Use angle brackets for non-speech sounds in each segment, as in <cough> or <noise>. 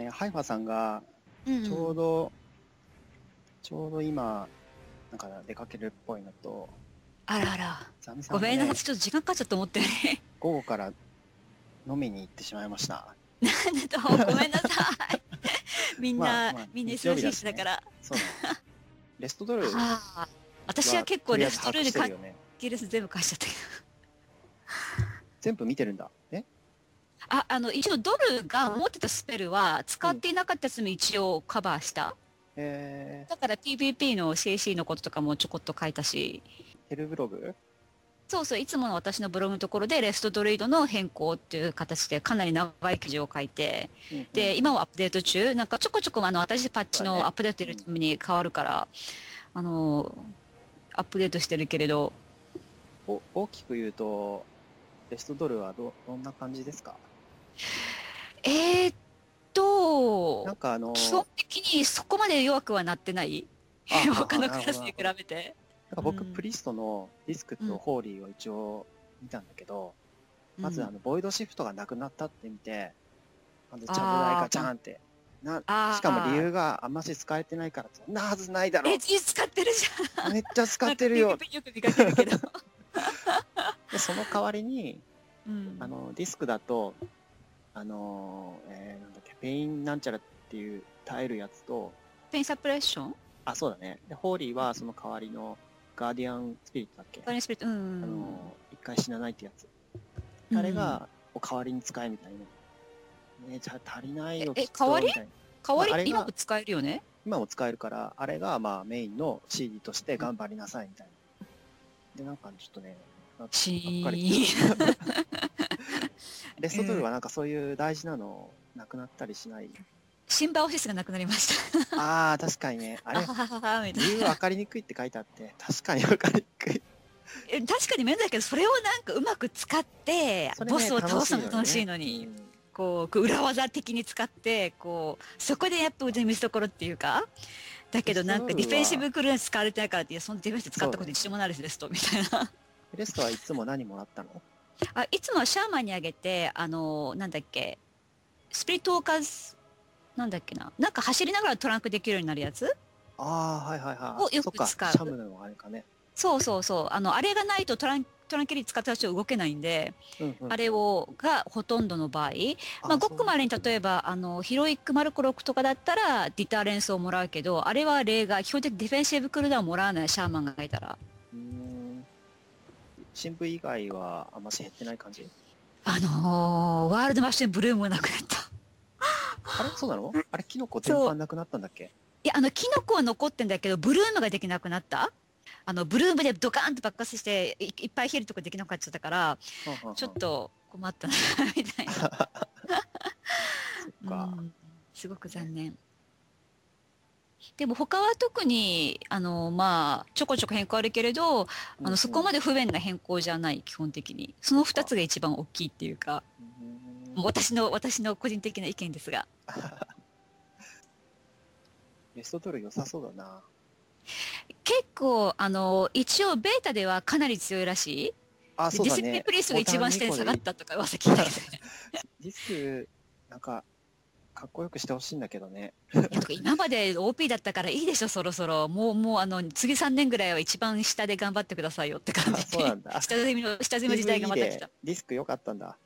えーハイファさんがうんちょうど、ちょうど今、なんか出かけるっぽいのと、あらあら。ザミさんが、ねごめんなさい。、ちょっと時間かかっちゃったと思ってね。午後から飲みに行ってしまいました。なんだと、ごめんなさい。<laughs> みんな、まあまあみんな忙しいしだから。そうなんです。レストドルはああ。私は結構レストルール関とりあえず把握してるよね。係です全部返しちゃったけど。全部見てるんだ。え？あ、あの、一応ドルが持ってたスペルは使っていなかったやつも一応カバーした。えだから PVP の CC のこととかもちょこっと書いたし、ー、テルブログ？そうそう、いつもの私のブログのところでレストドルイドの変更っていう形でかなり長い記事を書いて、で、今はアップデート中、なんかちょこちょこあの、私パッチのアップデート入れるために変わるから、あの、アップデートしてるけれど、お大きく言うと、レストドルはどどんな感じですか？えーっとなん、かあの、基本的にそこまで弱くはなってない？あ <laughs> 他のあクラスに比べて。なんか僕、うんプリストのディスクとホーリーを一応見たんだけど、まずうんあの、ボイドシフトがなくなったって見て、あの、ジャブライガチャーンって。なしかも理由があんまし使えてないからそんなはずないだろえ、字使ってるじゃん。めっちゃ使ってるよよく見かけるけど。でその代わりに、うんあの、ディスクだと、あの、えーなんだっけ、 Pain なんちゃらっていう耐えるやつと、 Pain Suppression？あ、そうだね。で、ホーリーはその代わりの Guardian Spirit だっけ？ガーデンスピリット、うん。あの、一回死なないってやつ。あれが、お代わりに使えみたいな。ねじゃあ足りないよ、え代わり？代わり？まあ今も使えるよね？今も使えるから、あれがまあメインの CD として頑張りなさいみたいな。で、なんかちょっとね、なんかっかり。<laughs> レストドルはなんかそういう大事なのなくなったりしない？シンバオシスがなくなりました。ああ、確かにね。あれ理由分かりにくいって書いてあって、確かに分かりにくい。え確かに面倒だけど、それをなんかうまく使って、ねボスを倒すの楽しいのよに、ねこう、こう裏技的に使って、こう、そこでやっぱ腕の見せ所っていうか、だけどなんかディフェンシブクルーン使われてないからって、そのディフェンス使ったこと一度もないです、レストみたいな。うんレストはいつも何もらったの？あいつもはシャーマンにあげて、あの、なんだっけ、スピリットウォーカーズ、なんだっけな、なんか走りながらトランクできるようになるやつ？ああ、はいはいはい。をよく使うャムのあれかね。そうそうそう。あの、あれがないとトラントランケリー使った人は動けないんで、うんうんあれを、がほとんどの場合、まあ、ごくまれに例えば、あの、ヒロイックマルコ6とかだったら、ディターレンスをもらうけど、あれは例外、基本的にディフェンシブクルーダーをもらわないシャーマンがいたら。新聞以外はあんまし減ってない感じ？あのーワールドマッシュブルームがなくなった。あれ？そうなの？あれキノコ全般なくなったんだっけ？いや、あの、キノコは残ってんだけど、ブルームができなくなった。あの、ブルームでドカーンと爆発してい、いっぱい減るとかできなくなっちゃったから、ちょっと困ったな、みたいな。<laughs> うん。すごく残念。でも他は特に、あの、まあ、ちょこちょこ変更あるけれど、あの、そこまでで不便な変更じゃない、基本的に。その二つが一番大きいっていうか、私の、私の個人的な意見ですが。<laughs> レスト良さそうだな結構、あの、一応ベータではかなり強いらしい。あそうだでディスプレイねプレイスが一番下に下がったとか噂聞いたけどね。<laughs> ディスクなんかかっこよくしてほしいんだけどね今まで OP だったからいいでしょ、そろそろ。もう、もう、あの、次3年ぐらいは一番下で頑張ってくださいよって感じ。あそうなんだ下積みの、下積みの時代がまた来たで。ディスク良かったんだ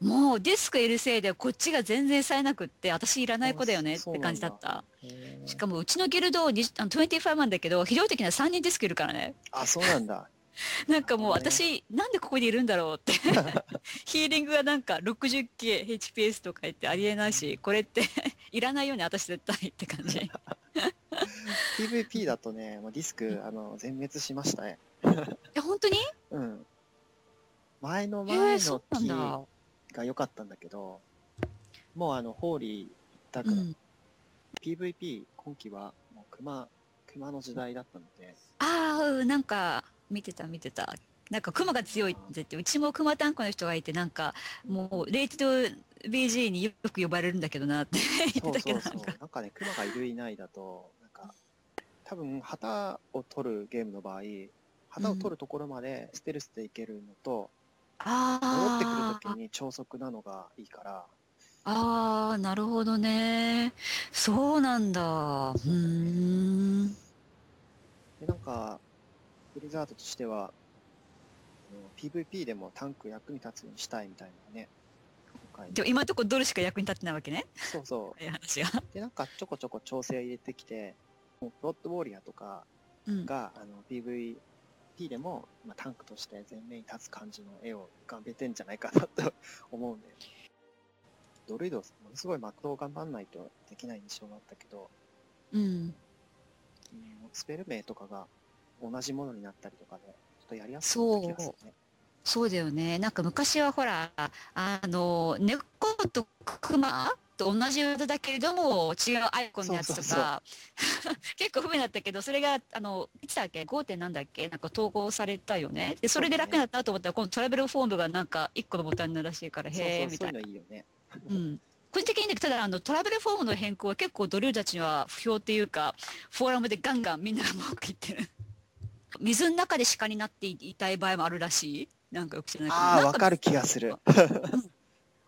もうディスクいるせいでこっちが全然冴えなくって、私いらない子だよねって感じだった。しかもうちのギルドにあの25万だけど、ひどい時には3人ディスクいるからね。あそうなんだ <laughs> なんかもう私、なんでここにいるんだろうって。<laughs> ヒーリングがなんか 60K HPS とか言ってありえないし、これって <laughs> いらないよね、私絶対って感じ。PVP だとねもうディスクあの全滅しましたねえ、本当に？うん前のえー、前の木だ。が良かったんだけどもうあのホーリー一択だ、うん。PVP 今期はもう熊熊の時代だったのでああ、うんなんか見てた見てた。なんか熊が強いって言って、うちも熊タンクの人がいて、なんかもうレイティド BG によく呼ばれるんだけどなって <laughs> 言そうってたけど、そうそうなんか。なんかね熊がいるいないだとなんか多分旗を取るゲームの場合旗を取るところまでステルスでいけるのと、戻ってくるああ時に超速なのがいいからああ、なるほどね。そうなんだ。うーん。で、なんか、ブリザードとしては、PVP でもタンク役に立つようにしたいみたいなね。でも今のところドルしか役に立ってないわけね。そうそい <laughs> 話が。う。で、なんかちょこちょこ調整入れてきて、もうプロットウォーリアーとかうん。が、あの PVP でも、まあ、タンクとして前面に立つ感じの絵を浮かべてんじゃないかなと思うんで。ドルイド、ものすごいマクロを頑張んないとできない印象があったけど、うん。うんスペル名とかが同じものになったりとかで、ちょっとやりやすくなするね。そうだよね。なんか昔はほら、あの、猫とクマと同じ技だけれども、違うアイコンのやつとか、<laughs> 結構不便だったけど、それが、あの、いつだっけ ?5. 点なんだっけ？なんか統合されたよね。で、それで楽になったなと思ったら、このトラベルフォームがなんか1個のボタンになるらしいから、そうへえ、そう、そういうみたいな。のいいよね。うん。個人的にね、ただあのトラベルフォームの変更は結構ドリルたちには不評っていうか、フォーラムでガンガンみんなが文句言ってる。水の中で鹿になっていたい場合もあるらしい。なんかよく知らないけど。ああ、わかる気がする。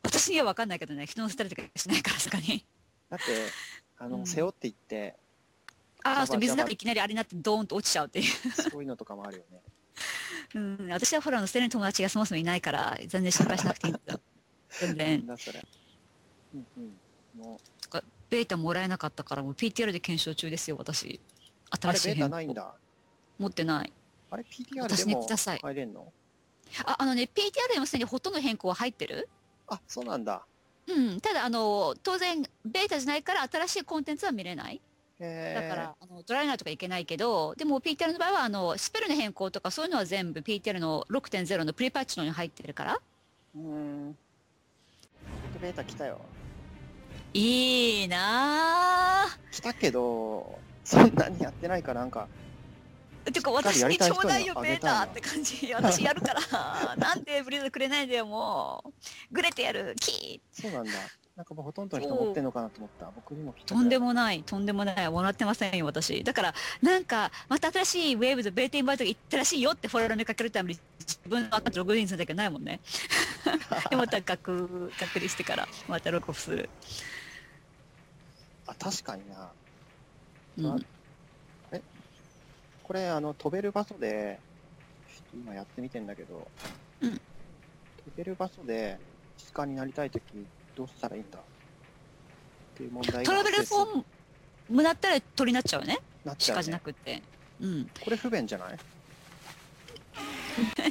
私には分かんないけどね、人の捨てたりとかしないからさかに。だって、あの、うん背負っていって、ああ、そう水の中いきなりあれになってドーンと落ちちゃうっていう。そういうのとかもあるよね。うん、私はほら、捨てる友達がそもそもいないから、全然心配しなくていいんだよ。全なん然。だそれ。うんうん。もベータもらえなかったから、もう PTR で検証中ですよ、私。う、あれベータ新しい変更ないんだ。持ってない。あれ？PTR 私でも入れんの？あ、あのね、PTR でもすでにほとんど変更は入ってる？あ、そうなんだ。うん、ただあの当然ベータじゃないから新しいコンテンツは見れない。だから、あのドライナーとかいけないけどでも PTR の場合はあのスペルの変更とかそういうのは全部 PTR の6.0のプリパッチのに入ってるから。うーん。ベータ来たよ。いいな来たけど、そんなにやってないからなんか、ーてかしっか私にちょうだいよベータって感じ私やるからなんでブリーズくれないんだよもうグレてやるキーそうなんだ。なんかもうほとんどの人持ってんのかなと思った。僕にもとんでも。ない、とんでもない、もらってませんよ、私。だから、なんか、また新しいウェーブでベーティンバイト行ったらしいよってフォローにかけるために、自分のアカウントログインするだけないもんね。で、また隔隔離してから、またログオフする。あ、確かにな。うん、これ、あの、飛べる場所で、ちょっと今やってみてんだけど、うん飛べる場所で、質感になりたいとき、どうしたらいいんだ？っていう問題がトラベルフォームだったら鳥になっちゃうね？なっちゃう、鹿じゃなね。くって。うん。これ不便じゃない？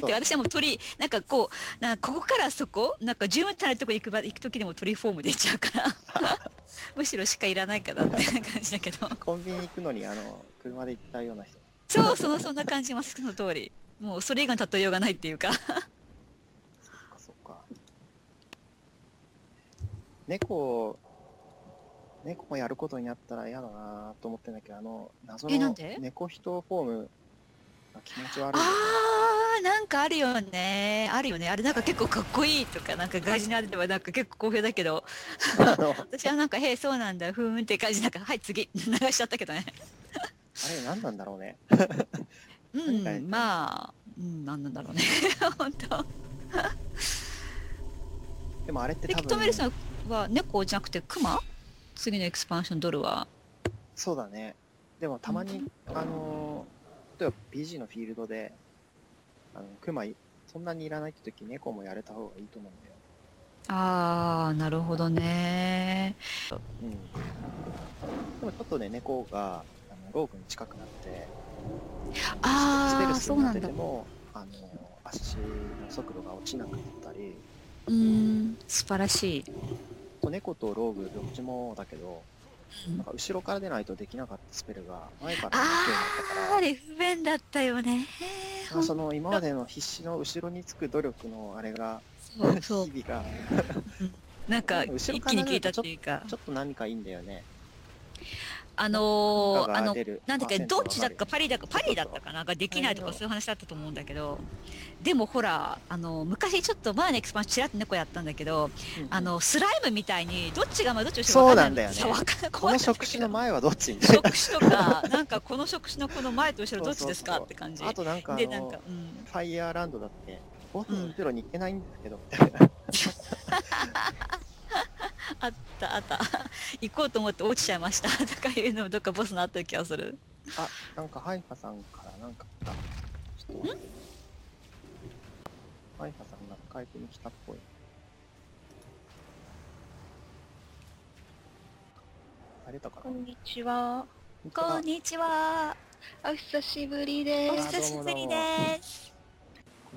<laughs> で私はもう鳥、なんかこう、なんかここからそこ、なんか10メートルのとこ行く場行くときでも鳥フォーム出ちゃうから、<laughs> <laughs> むしろ鹿いらないかなって感じだけど。コンビニ行くのに、あの、車で行ったような人。そう、その、そんな感じます、その通り。もうそれ以外の例えようがないっていうか。そっかそっか。猫、猫もやることになったら嫌だなと思ってんだけど、あの、謎のえなんで？猫人フォームが気持ち悪い。あー、なんかあるよね。あるよね。あれなんか結構かっこいいとか、なんか外人にあればなんか結構好評だけど、私はなんか、へえ、そうなんだ、ふーんって感じ、なんか、はい、次、流しちゃったけどね。あれ何なんだろうね。うん、まあ、うん、なんなんだろうね。<laughs> 本当。でもあれってで、多分キトメル、さんは猫じゃなくてクマ次のエクスパンションドルは？そうだね。でもたまに、あの、例えば PG のフィールドで、あの、クマい、そんなにいらないって時、猫もやれた方がいいと思うんだよ。あー、なるほどね。うん。でもちょっとね、猫が、ローグに近くなって、ステルスになっても、あの、足の速度が落ちなかったり、うーん、素晴らしい。猫とローグどっちもだけど、うんなんか後ろから出ないとできなかったスペルが前からできるようになったかあれ不便だったよね。ら、まあその今までの必死の後ろにつく努力のあれが。<laughs> 日々がなんか、一気に聞いたっていうか。ちょっと何かいいんだよね。あのー、あのなんだっけ、どっちだっか、パリだか、パリだったかなができないとかそういう話だったと思うんだけど、でもほら、あの、昔ちょっと前のエクスパンションちらっと猫やったんだけど、うんうん。あの、スライムみたいに、どっちが前どっち後ろそうかなんだよね。この職種の前はどっちみたいな。職種とか、なんかこの職種のこの前と後ろどっちですか？って感じ。あとなんかなんのか、うん。ファイヤーランドだって、5分後ろに行けないんですけど、みたいな。あったあった <laughs> 行こうと思って落ちちゃいました <laughs> とかいうのもどっかボスのあった気がするあ、なんかハイファさんからなんか来た。ちょっと。ハイファさんがスカイプに来たっぽい。あれだかなこんにちは。こんにちはお久しぶりおです。久しぶりです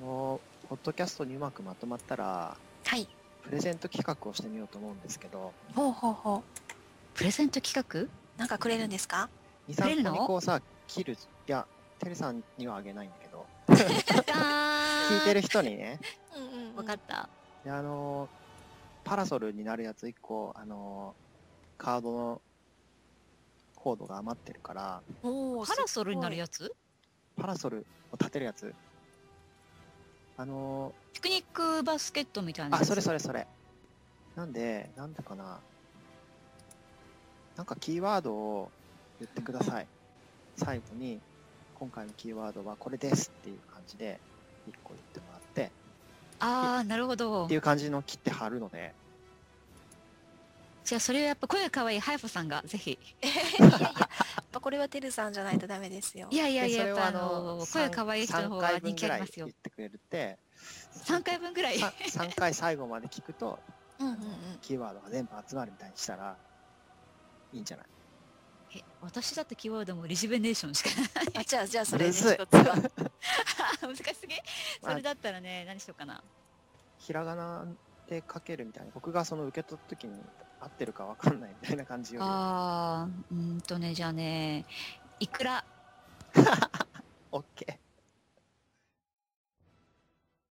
このポッドキャストにうまくまとまったら、はい。プレゼント企画をしてみようと思うんですけど、ほうほうほう。プレゼント企画？なんかくれるんですか？2、3くれるの？個にこうさ、切る。いや、テレさんにはあげないんだけど、聞 <laughs> 聞いてる人にね、うんうん分かった。であのーパラソルになるやつ1個、あのーカードのコードが余ってるから、おーパラソルになるやつ？パラソルを立てるやつ。あのピクニックバスケットみたいなやつそれそれそれ。なんで、なんだかな。なんかキーワードを言ってください。最後に、今回のキーワードはこれですっていう感じで、1個言ってもらって、ああなるほどっていう感じの切って貼るので、じゃあそれはやっぱ声が可愛いハイファさんがぜひいやいや、や <laughs> っぱこれはてるさんじゃないとダメですよ。い。やいやいややっぱあの声三可愛い人の方三が人気ありますよ。言ってくれるって、3回分ぐらい。さ3回最後まで聞くと、うんうんうん。キーワードが全部集まるみたいにしたら、いいんじゃない？え私だってキーワードもリジベネーションしかない。あ、じゃあ、じゃあ、それでむずい。一つは。<laughs> 難しすぎ。まあそれだったらね何しようかな。ひらがなで書けるみたいな、僕がその受け取った時に合ってるかわかんないみたいな感じよりは、あーうーんとねじゃあねいくら？<laughs> オッケ